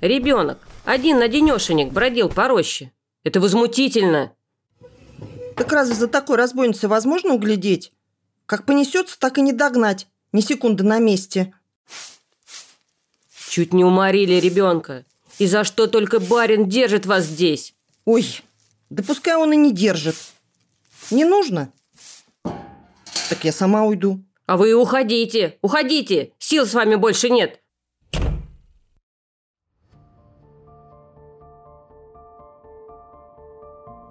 Ребенок один на денешенек бродил по роще. Это возмутительно. Так разве за такой разбойницей возможно углядеть? Как понесется, так и не догнать. Ни секунды на месте. Чуть не уморили ребенка. И за что только барин держит вас здесь? Ой, да пускай он и не держит. Не нужно? Так я сама уйду. А вы уходите, уходите. Сил с вами больше нет.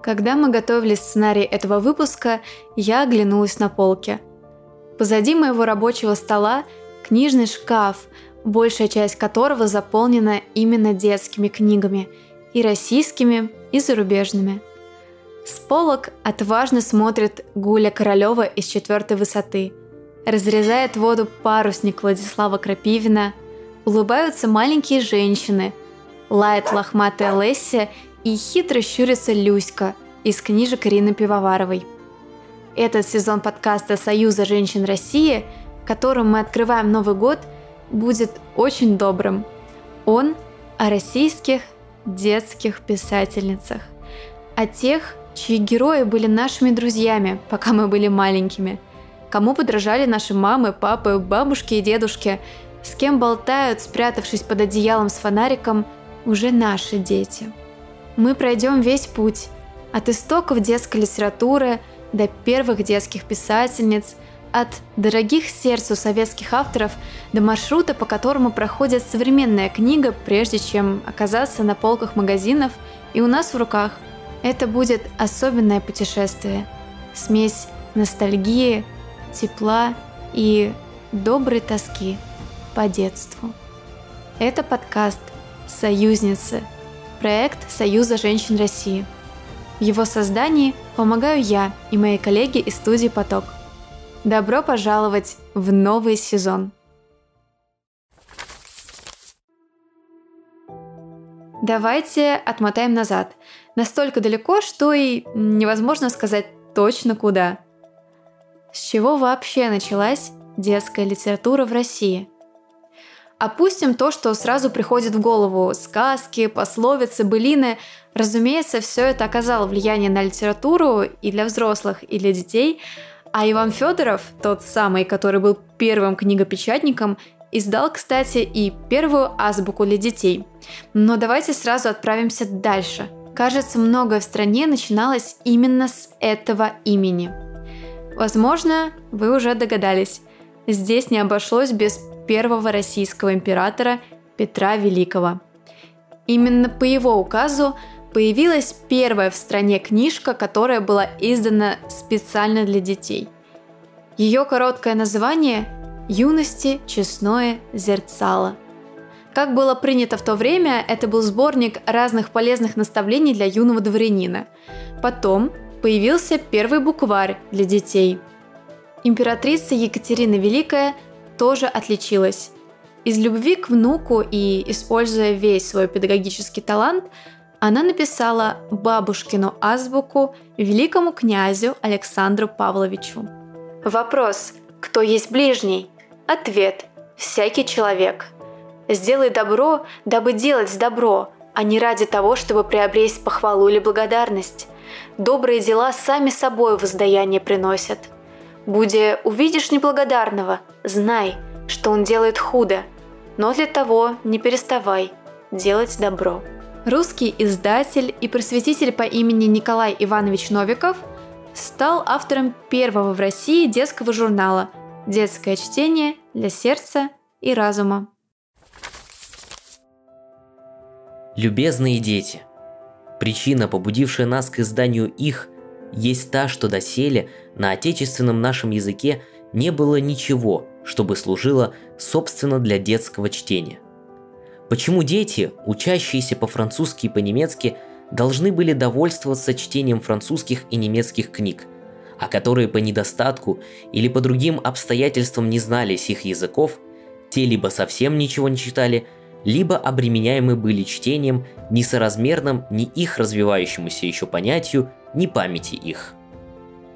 Когда мы готовили сценарий этого выпуска, я оглянулась на полке. Позади моего рабочего стола книжный шкаф, большая часть которого заполнена именно детскими книгами, и российскими, и зарубежными. С полок отважно смотрит Гуля Королева из четвертой высоты, разрезает воду парусник Владислава Крапивина, улыбаются маленькие женщины, лает лохматая Лесси и хитро щурится Люська из книжек Ирины Пивоваровой. Этот сезон подкаста «Союза женщин России», которым мы открываем Новый год, будет очень добрым. Он о российских детских писательницах, о тех, чьи герои были нашими друзьями, пока мы были маленькими, кому подражали наши мамы, папы, бабушки и дедушки, с кем болтают, спрятавшись под одеялом с фонариком, уже наши дети – мы пройдем весь путь от истоков детской литературы до первых детских писательниц, от дорогих сердцу советских авторов до маршрута, по которому проходит современная книга, прежде чем оказаться на полках магазинов и у нас в руках. Это будет особенное путешествие. Смесь ностальгии, тепла и доброй тоски по детству. Это подкаст «Союзницы», проект Союза женщин России. В его создании помогаю я и мои коллеги из студии «Поток». Добро пожаловать в новый сезон! Давайте отмотаем назад. Настолько далеко, что и невозможно сказать точно куда. С чего вообще началась детская литература в России – Опустим то, что сразу приходит в голову. Сказки, пословицы, былины. Разумеется, все это оказало влияние на литературу и для взрослых, и для детей. А Иван Федоров, тот самый, который был первым книгопечатником, издал, кстати, и первую азбуку для детей. Но давайте сразу отправимся дальше. Кажется, многое в стране начиналось именно с этого имени. Возможно, вы уже догадались. Здесь не обошлось без первого российского императора Петра Великого. Именно по его указу появилась первая в стране книжка, которая была издана специально для детей. Ее короткое название «Юности честное зерцало». Как было принято в то время, это был сборник разных полезных наставлений для юного дворянина. Потом появился первый букварь для детей. Императрица Екатерина Великая – тоже отличилась. Из любви к внуку и используя весь свой педагогический талант, она написала бабушкину азбуку великому князю Александру Павловичу. Вопрос «Кто есть ближний?» Ответ «Всякий человек». Сделай добро, дабы делать добро, а не ради того, чтобы приобрести похвалу или благодарность. Добрые дела сами собой воздаяние приносят – Буде увидишь неблагодарного, знай, что он делает худо, но для того не переставай делать добро. Русский издатель и просветитель по имени Николай Иванович Новиков стал автором первого в России детского журнала «Детское чтение для сердца и разума». Любезные дети, причина, побудившая нас к изданию их – есть та, что доселе на отечественном нашем языке не было ничего, чтобы служило собственно для детского чтения. Почему дети, учащиеся по-французски и по-немецки, должны были довольствоваться чтением французских и немецких книг, а которые по недостатку или по другим обстоятельствам не знали сих языков, те либо совсем ничего не читали, либо обременяемы были чтением, несоразмерным ни их развивающемуся еще понятию, ни памяти их.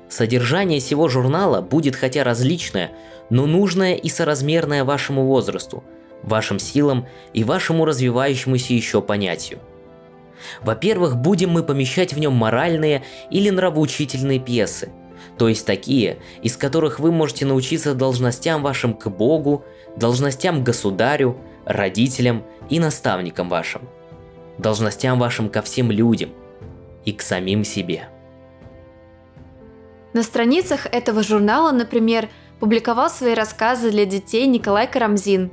Содержание всего журнала будет хотя различное, но нужное и соразмерное вашему возрасту, вашим силам и вашему развивающемуся еще понятию. Во-первых, будем мы помещать в нем моральные или нравоучительные пьесы, то есть такие, из которых вы можете научиться должностям вашим к Богу, должностям к государю, родителям и наставникам вашим, должностям вашим ко всем людям и к самим себе. На страницах этого журнала, например, публиковал свои рассказы для детей Николай Карамзин,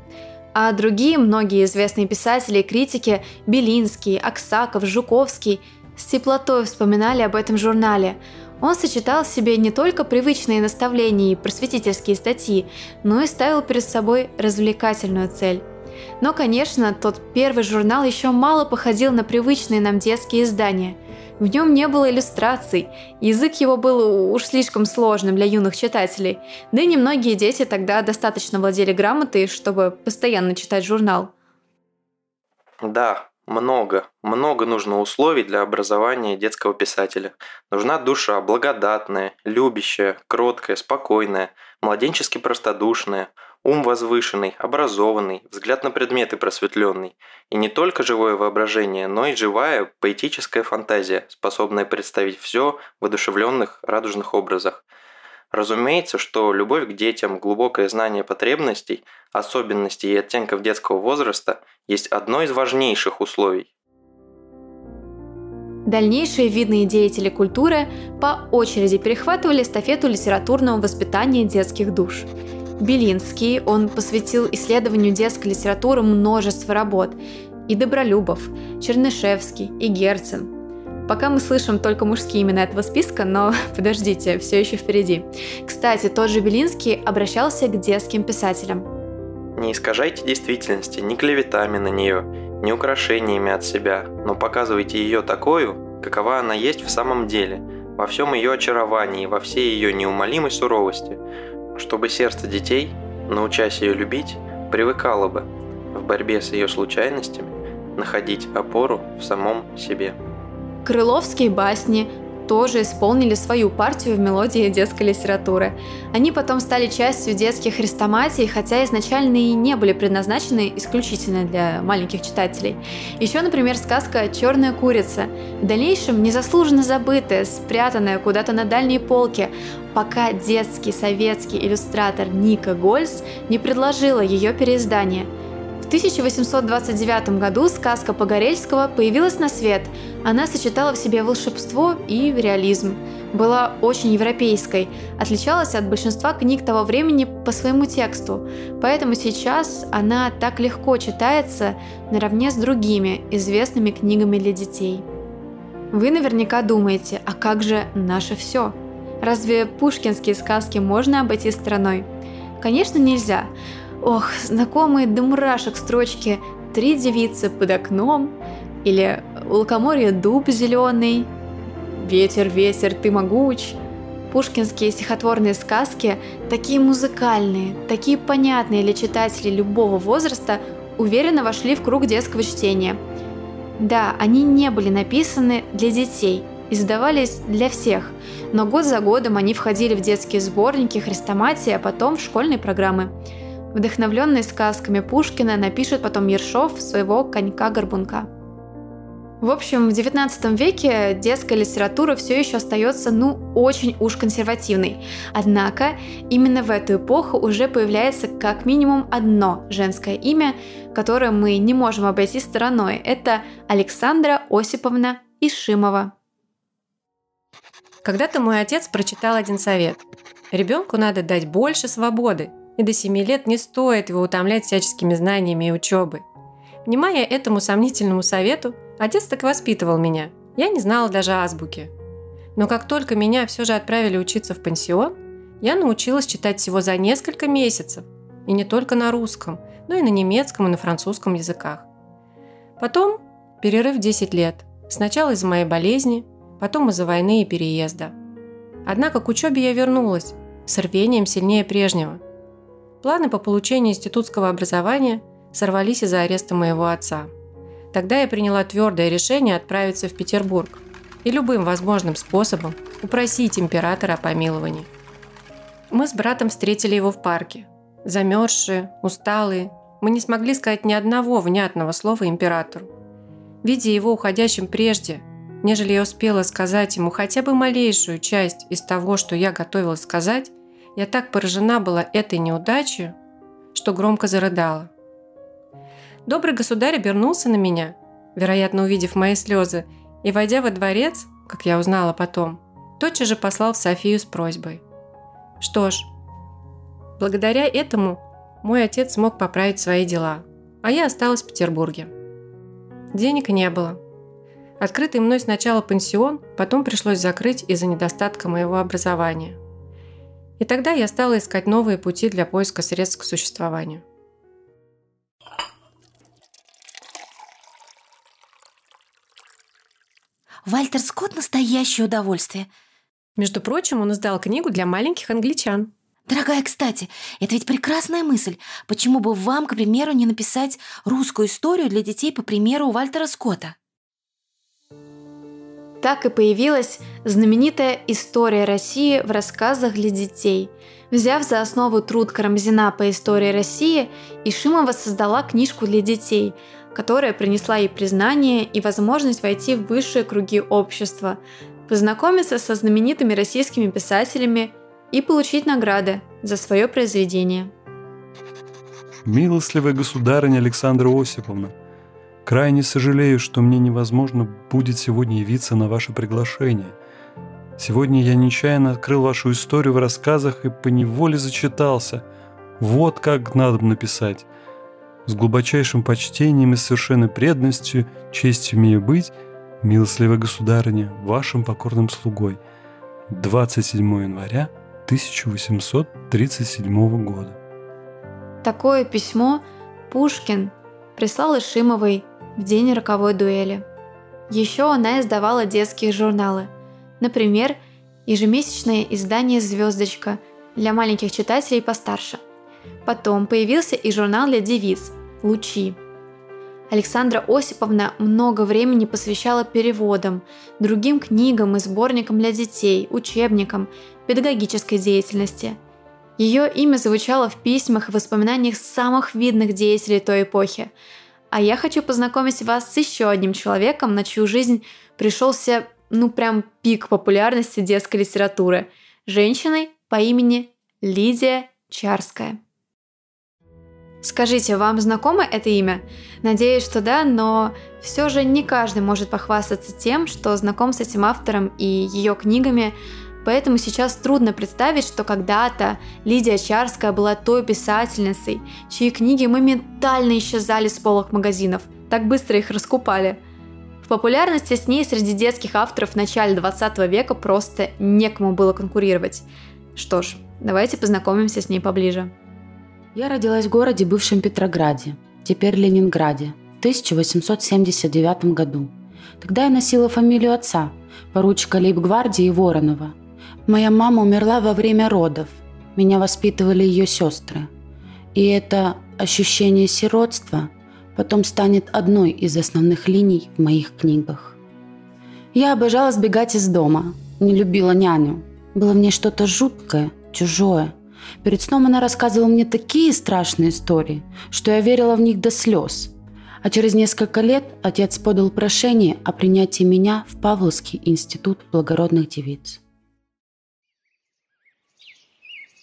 а другие многие известные писатели и критики Белинский, Аксаков, Жуковский с теплотой вспоминали об этом журнале. Он сочетал в себе не только привычные наставления и просветительские статьи, но и ставил перед собой развлекательную цель. Но, конечно, тот первый журнал еще мало походил на привычные нам детские издания – в нем не было иллюстраций, язык его был уж слишком сложным для юных читателей, да и немногие дети тогда достаточно владели грамотой, чтобы постоянно читать журнал. Да, много, много нужно условий для образования детского писателя. Нужна душа благодатная, любящая, кроткая, спокойная, младенчески простодушная – Ум возвышенный, образованный, взгляд на предметы просветленный. И не только живое воображение, но и живая поэтическая фантазия, способная представить все в одушевленных радужных образах. Разумеется, что любовь к детям, глубокое знание потребностей, особенностей и оттенков детского возраста есть одно из важнейших условий. Дальнейшие видные деятели культуры по очереди перехватывали эстафету литературного воспитания детских душ – Белинский, он посвятил исследованию детской литературы множество работ. И Добролюбов, Чернышевский, и Герцен. Пока мы слышим только мужские имена этого списка, но подождите, все еще впереди. Кстати, тот же Белинский обращался к детским писателям. Не искажайте действительности ни клеветами на нее, ни украшениями от себя, но показывайте ее такую, какова она есть в самом деле, во всем ее очаровании, во всей ее неумолимой суровости, чтобы сердце детей, научась ее любить, привыкало бы в борьбе с ее случайностями находить опору в самом себе. Крыловские басни тоже исполнили свою партию в мелодии детской литературы. Они потом стали частью детских хрестоматий, хотя изначально и не были предназначены исключительно для маленьких читателей. Еще, например, сказка «Черная курица», в дальнейшем незаслуженно забытая, спрятанная куда-то на дальней полке, пока детский советский иллюстратор Ника Гольц не предложила ее переиздание – в 1829 году сказка Погорельского появилась на свет. Она сочетала в себе волшебство и реализм. Была очень европейской, отличалась от большинства книг того времени по своему тексту, поэтому сейчас она так легко читается наравне с другими известными книгами для детей. Вы наверняка думаете, а как же наше все? Разве пушкинские сказки можно обойти стороной? Конечно, нельзя. Ох, знакомые до мурашек строчки «Три девицы под окном» или «У лукоморья дуб зеленый», «Ветер, ветер, ты могуч», Пушкинские стихотворные сказки, такие музыкальные, такие понятные для читателей любого возраста, уверенно вошли в круг детского чтения. Да, они не были написаны для детей, издавались для всех, но год за годом они входили в детские сборники, хрестоматии, а потом в школьные программы. Вдохновленный сказками Пушкина напишет потом Ершов своего «Конька-горбунка». В общем, в XIX веке детская литература все еще остается, ну, очень уж консервативной. Однако, именно в эту эпоху уже появляется как минимум одно женское имя, которое мы не можем обойти стороной. Это Александра Осиповна Ишимова. Когда-то мой отец прочитал один совет. Ребенку надо дать больше свободы, и до 7 лет не стоит его утомлять всяческими знаниями и учебой. Внимая этому сомнительному совету, отец так воспитывал меня. Я не знала даже азбуки. Но как только меня все же отправили учиться в пансион, я научилась читать всего за несколько месяцев. И не только на русском, но и на немецком и на французском языках. Потом перерыв 10 лет. Сначала из-за моей болезни, потом из-за войны и переезда. Однако к учебе я вернулась, с рвением сильнее прежнего – Планы по получению институтского образования сорвались из-за ареста моего отца. Тогда я приняла твердое решение отправиться в Петербург и любым возможным способом упросить императора о помиловании. Мы с братом встретили его в парке. Замерзшие, усталые мы не смогли сказать ни одного внятного слова императору. Видя его уходящим прежде, нежели я успела сказать ему хотя бы малейшую часть из того, что я готовилась сказать, я так поражена была этой неудачей, что громко зарыдала. Добрый государь обернулся на меня, вероятно, увидев мои слезы, и, войдя во дворец, как я узнала потом, тотчас же послал в Софию с просьбой. Что ж, благодаря этому мой отец смог поправить свои дела, а я осталась в Петербурге. Денег не было. Открытый мной сначала пансион, потом пришлось закрыть из-за недостатка моего образования. И тогда я стала искать новые пути для поиска средств к существованию. Вальтер Скотт – настоящее удовольствие. Между прочим, он издал книгу для маленьких англичан. Дорогая, кстати, это ведь прекрасная мысль. Почему бы вам, к примеру, не написать русскую историю для детей по примеру Вальтера Скотта? Так и появилась знаменитая «История России» в рассказах для детей. Взяв за основу труд Карамзина по истории России, Ишимова создала книжку для детей, которая принесла ей признание и возможность войти в высшие круги общества, познакомиться со знаменитыми российскими писателями и получить награды за свое произведение. Милостливая государыня Александра Осиповна, крайне сожалею, что мне невозможно будет сегодня явиться на ваше приглашение. Сегодня я нечаянно открыл вашу историю в рассказах и поневоле зачитался. Вот как надо написать. С глубочайшим почтением и совершенной преданностью, честью имею быть, милостливая государыня, вашим покорным слугой. 27 января 1837 года. Такое письмо Пушкин прислал Ишимовой в день роковой дуэли. Еще она издавала детские журналы. Например, ежемесячное издание «Звездочка» для маленьких читателей постарше. Потом появился и журнал для девиц «Лучи», Александра Осиповна много времени посвящала переводам, другим книгам и сборникам для детей, учебникам, педагогической деятельности. Ее имя звучало в письмах и воспоминаниях самых видных деятелей той эпохи. А я хочу познакомить вас с еще одним человеком, на чью жизнь пришелся, ну прям пик популярности детской литературы. Женщиной по имени Лидия Чарская. Скажите, вам знакомо это имя? Надеюсь, что да, но все же не каждый может похвастаться тем, что знаком с этим автором и ее книгами, поэтому сейчас трудно представить, что когда-то Лидия Чарская была той писательницей, чьи книги моментально исчезали с полок магазинов, так быстро их раскупали. В популярности с ней среди детских авторов в начале 20 века просто некому было конкурировать. Что ж, давайте познакомимся с ней поближе. Я родилась в городе бывшем Петрограде, теперь Ленинграде, в 1879 году. Тогда я носила фамилию отца, поручика лейб-гвардии Воронова. Моя мама умерла во время родов. Меня воспитывали ее сестры. И это ощущение сиротства потом станет одной из основных линий в моих книгах. Я обожала сбегать из дома, не любила няню. Было в ней что-то жуткое, чужое – Перед сном она рассказывала мне такие страшные истории, что я верила в них до слез. А через несколько лет отец подал прошение о принятии меня в Павловский институт благородных девиц.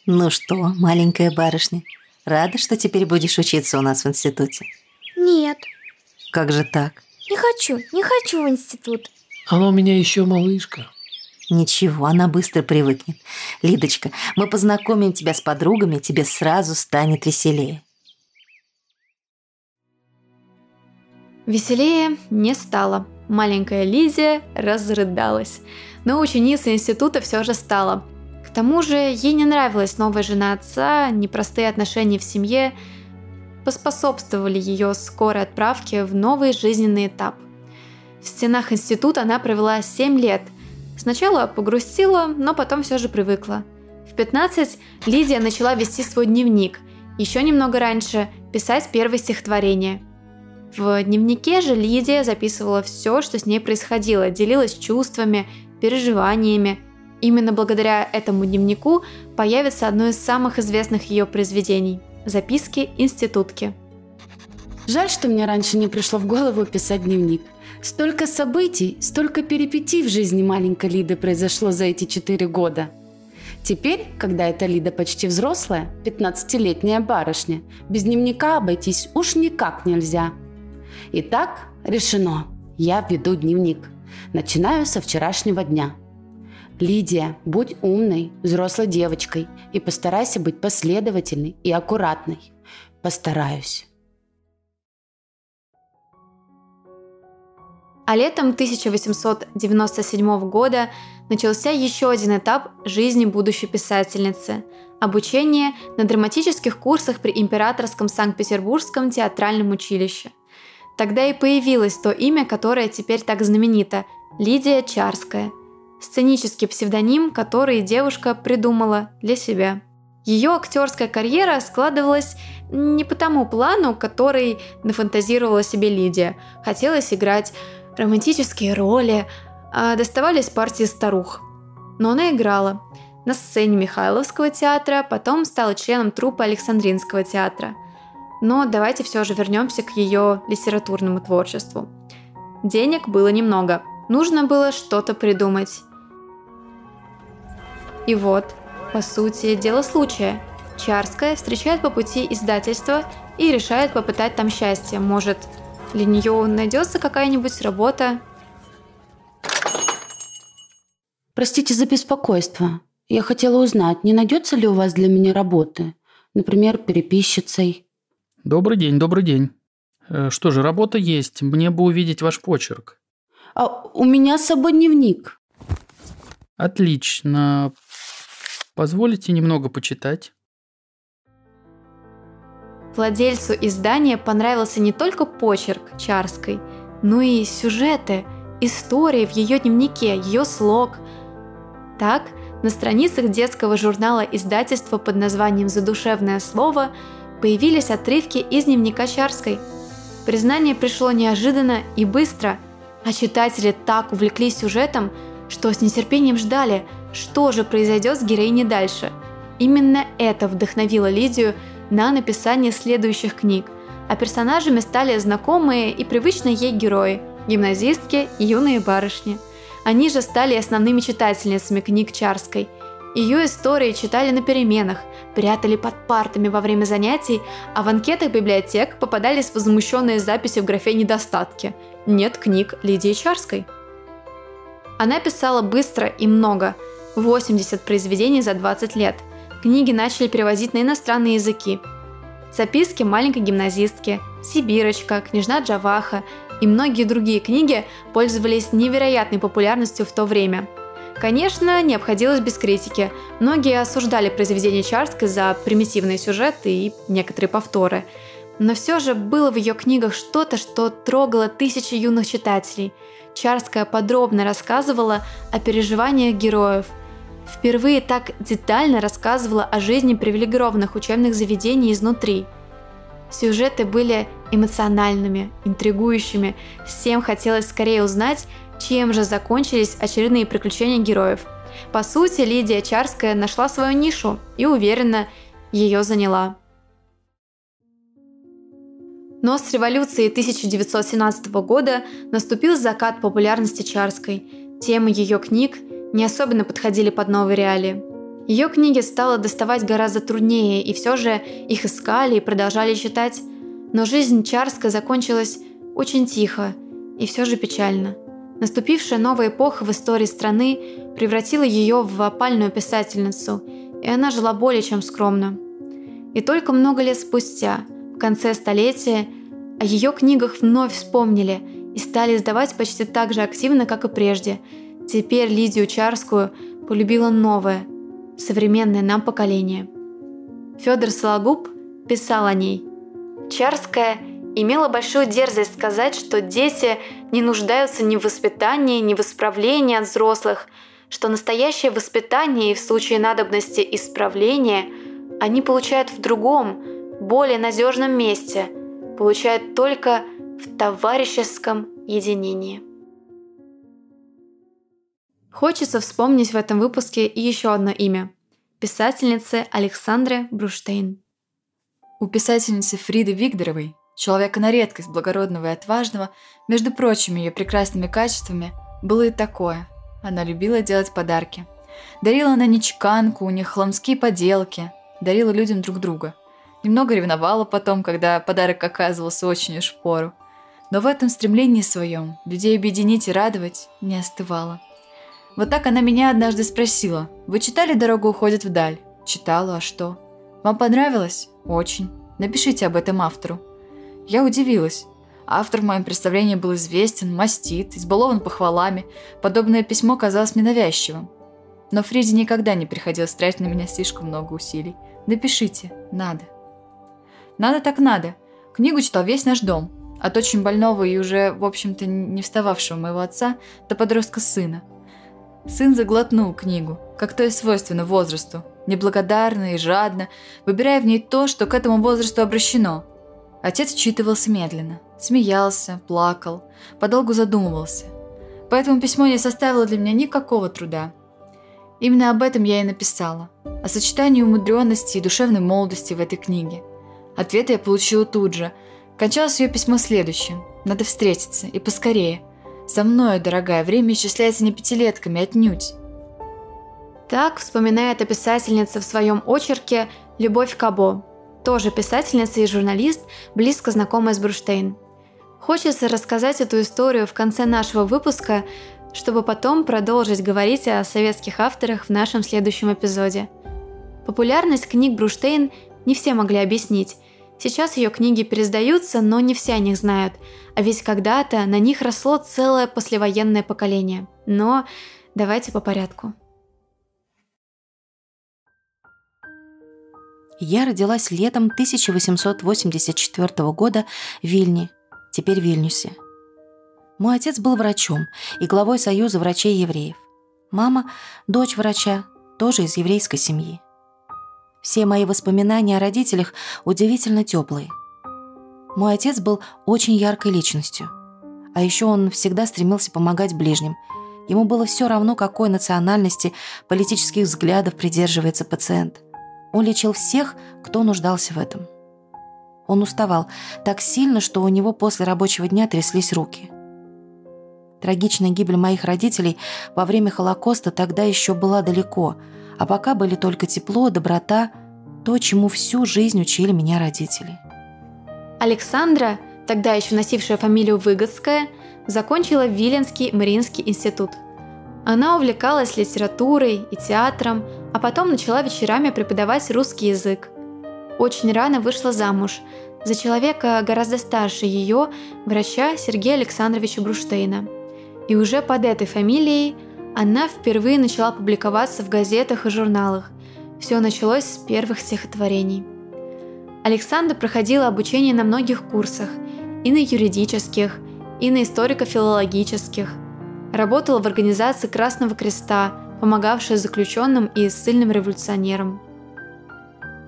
Ну что, маленькая барышня, рада, что теперь будешь учиться у нас в институте? Нет. Как же так? Не хочу, не хочу в институт. Она у меня еще малышка. Ничего, она быстро привыкнет. Лидочка, мы познакомим тебя с подругами, тебе сразу станет веселее. Веселее не стало. Маленькая Лизия разрыдалась. Но ученица института все же стала. Тому же ей не нравилась новая жена отца, непростые отношения в семье поспособствовали ее скорой отправке в новый жизненный этап. В стенах института она провела 7 лет – Сначала погрустила, но потом все же привыкла. В 15 Лидия начала вести свой дневник, еще немного раньше писать первое стихотворение. В дневнике же Лидия записывала все, что с ней происходило, делилась чувствами, переживаниями. Именно благодаря этому дневнику появится одно из самых известных ее произведений – «Записки институтки». Жаль, что мне раньше не пришло в голову писать дневник. Столько событий, столько перипетий в жизни маленькой Лиды произошло за эти четыре года. Теперь, когда эта Лида почти взрослая, 15-летняя барышня, без дневника обойтись уж никак нельзя. Итак, решено. Я веду дневник. Начинаю со вчерашнего дня. Лидия, будь умной, взрослой девочкой и постарайся быть последовательной и аккуратной. Постараюсь. А летом 1897 года начался еще один этап жизни будущей писательницы – обучение на драматических курсах при Императорском Санкт-Петербургском театральном училище. Тогда и появилось то имя, которое теперь так знаменито – Лидия Чарская – сценический псевдоним, который девушка придумала для себя. Ее актерская карьера складывалась не по тому плану, который нафантазировала себе Лидия. Хотелось играть романтические роли, а доставались партии старух. Но она играла на сцене Михайловского театра, потом стала членом труппы Александринского театра. Но давайте все же вернемся к ее литературному творчеству. Денег было немного, нужно было что-то придумать. И вот, по сути, дело случая. Чарская встречает по пути издательство и решает попытать там счастье. Может, для нее найдется какая-нибудь работа? Простите за беспокойство. Я хотела узнать, не найдется ли у вас для меня работы? Например, переписчицей. Добрый день, добрый день. Э, что же, работа есть. Мне бы увидеть ваш почерк. А у меня с собой дневник. Отлично. Позволите немного почитать? Владельцу издания понравился не только почерк Чарской, но и сюжеты, истории в ее дневнике, ее слог. Так, на страницах детского журнала издательства под названием «Задушевное слово» появились отрывки из дневника Чарской. Признание пришло неожиданно и быстро, а читатели так увлеклись сюжетом, что с нетерпением ждали, что же произойдет с героиней дальше. Именно это вдохновило Лидию на написание следующих книг, а персонажами стали знакомые и привычные ей герои – гимназистки и юные барышни. Они же стали основными читательницами книг Чарской. Ее истории читали на переменах, прятали под партами во время занятий, а в анкетах библиотек попадались возмущенные записи в графе «Недостатки» – «Нет книг Лидии Чарской». Она писала быстро и много – 80 произведений за 20 лет – Книги начали перевозить на иностранные языки. Записки маленькой гимназистки, Сибирочка, Княжна Джаваха и многие другие книги пользовались невероятной популярностью в то время. Конечно, не обходилось без критики. Многие осуждали произведение Чарской за примитивные сюжеты и некоторые повторы. Но все же было в ее книгах что-то, что трогало тысячи юных читателей. Чарская подробно рассказывала о переживаниях героев – впервые так детально рассказывала о жизни привилегированных учебных заведений изнутри. Сюжеты были эмоциональными, интригующими, всем хотелось скорее узнать, чем же закончились очередные приключения героев. По сути, Лидия Чарская нашла свою нишу и уверенно ее заняла. Но с революцией 1917 года наступил закат популярности Чарской. Темы ее книг не особенно подходили под новые реалии. Ее книги стало доставать гораздо труднее, и все же их искали и продолжали читать. Но жизнь Чарска закончилась очень тихо и все же печально. Наступившая новая эпоха в истории страны превратила ее в опальную писательницу, и она жила более чем скромно. И только много лет спустя, в конце столетия, о ее книгах вновь вспомнили и стали издавать почти так же активно, как и прежде – Теперь Лидию Чарскую полюбило новое, современное нам поколение. Федор Сологуб писал о ней. Чарская имела большую дерзость сказать, что дети не нуждаются ни в воспитании, ни в исправлении от взрослых, что настоящее воспитание и в случае надобности исправления они получают в другом, более надежном месте, получают только в товарищеском единении. Хочется вспомнить в этом выпуске и еще одно имя – писательницы Александры Бруштейн. У писательницы Фриды Вигдоровой Человека на редкость благородного и отважного, между прочими ее прекрасными качествами, было и такое. Она любила делать подарки. Дарила она не чеканку, не хламские поделки, дарила людям друг друга. Немного ревновала потом, когда подарок оказывался очень уж пору. Но в этом стремлении своем людей объединить и радовать не остывала. Вот так она меня однажды спросила. «Вы читали «Дорога уходит вдаль»?» «Читала, а что?» «Вам понравилось?» «Очень. Напишите об этом автору». Я удивилась. Автор в моем представлении был известен, мастит, избалован похвалами. Подобное письмо казалось мне навязчивым. Но Фриде никогда не приходилось тратить на меня слишком много усилий. Напишите. Надо. Надо так надо. Книгу читал весь наш дом. От очень больного и уже, в общем-то, не встававшего моего отца до подростка сына. Сын заглотнул книгу, как то и свойственно возрасту, неблагодарно и жадно, выбирая в ней то, что к этому возрасту обращено. Отец читывался медленно, смеялся, плакал, подолгу задумывался. Поэтому письмо не составило для меня никакого труда. Именно об этом я и написала, о сочетании умудренности и душевной молодости в этой книге. Ответ я получила тут же. Кончалось ее письмо следующим. Надо встретиться, и поскорее. Со мной, дорогая, время исчисляется не пятилетками, отнюдь. Так вспоминает о писательнице в своем очерке Любовь Кабо, тоже писательница и журналист, близко знакомая с Бруштейн. Хочется рассказать эту историю в конце нашего выпуска, чтобы потом продолжить говорить о советских авторах в нашем следующем эпизоде. Популярность книг Бруштейн не все могли объяснить. Сейчас ее книги пересдаются, но не все о них знают, а ведь когда-то на них росло целое послевоенное поколение. Но давайте по порядку. Я родилась летом 1884 года в Вильне, теперь Вильнюсе. Мой отец был врачом и главой Союза врачей-евреев. Мама – дочь врача, тоже из еврейской семьи. Все мои воспоминания о родителях удивительно теплые. Мой отец был очень яркой личностью. А еще он всегда стремился помогать ближним. Ему было все равно, какой национальности, политических взглядов придерживается пациент. Он лечил всех, кто нуждался в этом. Он уставал так сильно, что у него после рабочего дня тряслись руки. Трагичная гибель моих родителей во время Холокоста тогда еще была далеко, а пока были только тепло, доброта, то, чему всю жизнь учили меня родители. Александра, тогда еще носившая фамилию Выгодская, закончила Виленский Мариинский институт. Она увлекалась литературой и театром, а потом начала вечерами преподавать русский язык. Очень рано вышла замуж за человека гораздо старше ее, врача Сергея Александровича Бруштейна. И уже под этой фамилией она впервые начала публиковаться в газетах и журналах. Все началось с первых стихотворений. Александра проходила обучение на многих курсах, и на юридических, и на историко-филологических. Работала в организации Красного Креста – помогавшая заключенным и ссыльным революционерам.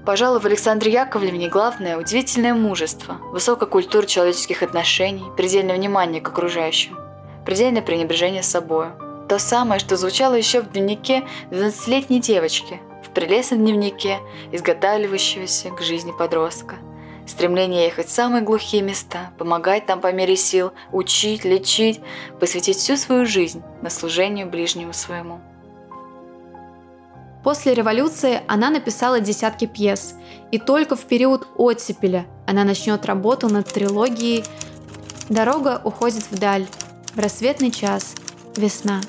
Пожалуй, в Александре Яковлевне главное – удивительное мужество, высокая культура человеческих отношений, предельное внимание к окружающим, предельное пренебрежение собой. То самое, что звучало еще в дневнике 12-летней девочки, в прелестном дневнике, изготавливающегося к жизни подростка. Стремление ехать в самые глухие места, помогать там по мере сил, учить, лечить, посвятить всю свою жизнь на служению ближнему своему. После революции она написала десятки пьес, и только в период оттепеля она начнет работу над трилогией «Дорога уходит вдаль», «В рассветный час», «Весна».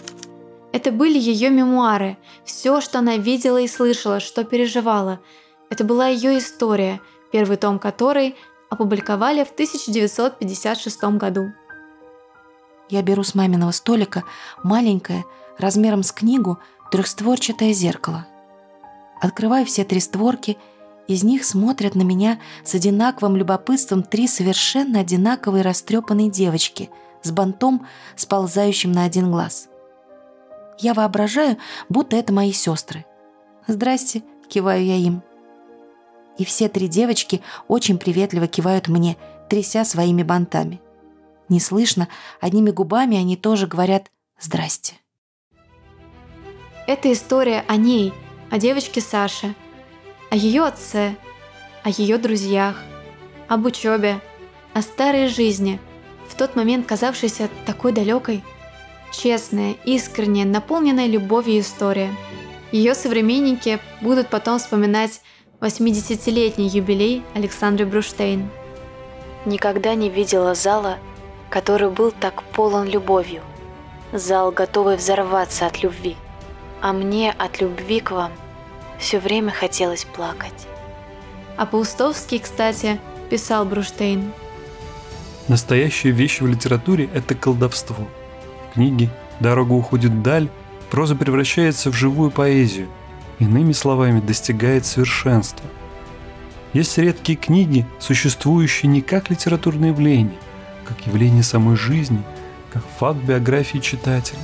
Это были ее мемуары, все, что она видела и слышала, что переживала. Это была ее история, первый том которой опубликовали в 1956 году. Я беру с маминого столика маленькое, размером с книгу, трехстворчатое зеркало. Открываю все три створки, из них смотрят на меня с одинаковым любопытством три совершенно одинаковые растрепанные девочки с бантом, сползающим на один глаз. Я воображаю, будто это мои сестры. «Здрасте», — киваю я им. И все три девочки очень приветливо кивают мне, тряся своими бантами. Не слышно, одними губами они тоже говорят «здрасте». Это история о ней, о девочке Саше, о ее отце, о ее друзьях, об учебе, о старой жизни, в тот момент казавшейся такой далекой. Честная, искренняя, наполненная любовью история. Ее современники будут потом вспоминать 80-летний юбилей Александры Бруштейн. Никогда не видела зала, который был так полон любовью. Зал, готовый взорваться от любви. А мне от любви к вам все время хотелось плакать. А Паустовский, кстати, писал Бруштейн. Настоящая вещь в литературе – это колдовство. В книге «Дорога уходит вдаль» проза превращается в живую поэзию, иными словами, достигает совершенства. Есть редкие книги, существующие не как литературное явление, как явление самой жизни, как факт биографии читателя.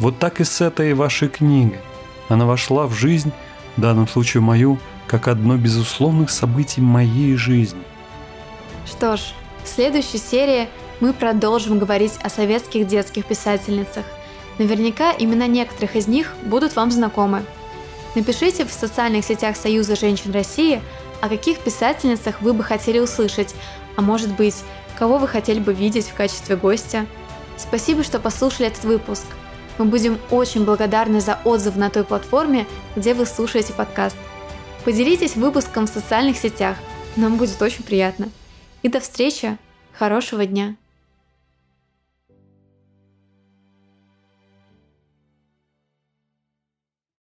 Вот так и с этой вашей книгой. Она вошла в жизнь, в данном случае мою, как одно безусловных событий моей жизни. Что ж, в следующей серии мы продолжим говорить о советских детских писательницах. Наверняка имена некоторых из них будут вам знакомы. Напишите в социальных сетях Союза женщин России, о каких писательницах вы бы хотели услышать, а может быть, кого вы хотели бы видеть в качестве гостя. Спасибо, что послушали этот выпуск. Мы будем очень благодарны за отзыв на той платформе, где вы слушаете подкаст. Поделитесь выпуском в социальных сетях, нам будет очень приятно. И до встречи, хорошего дня!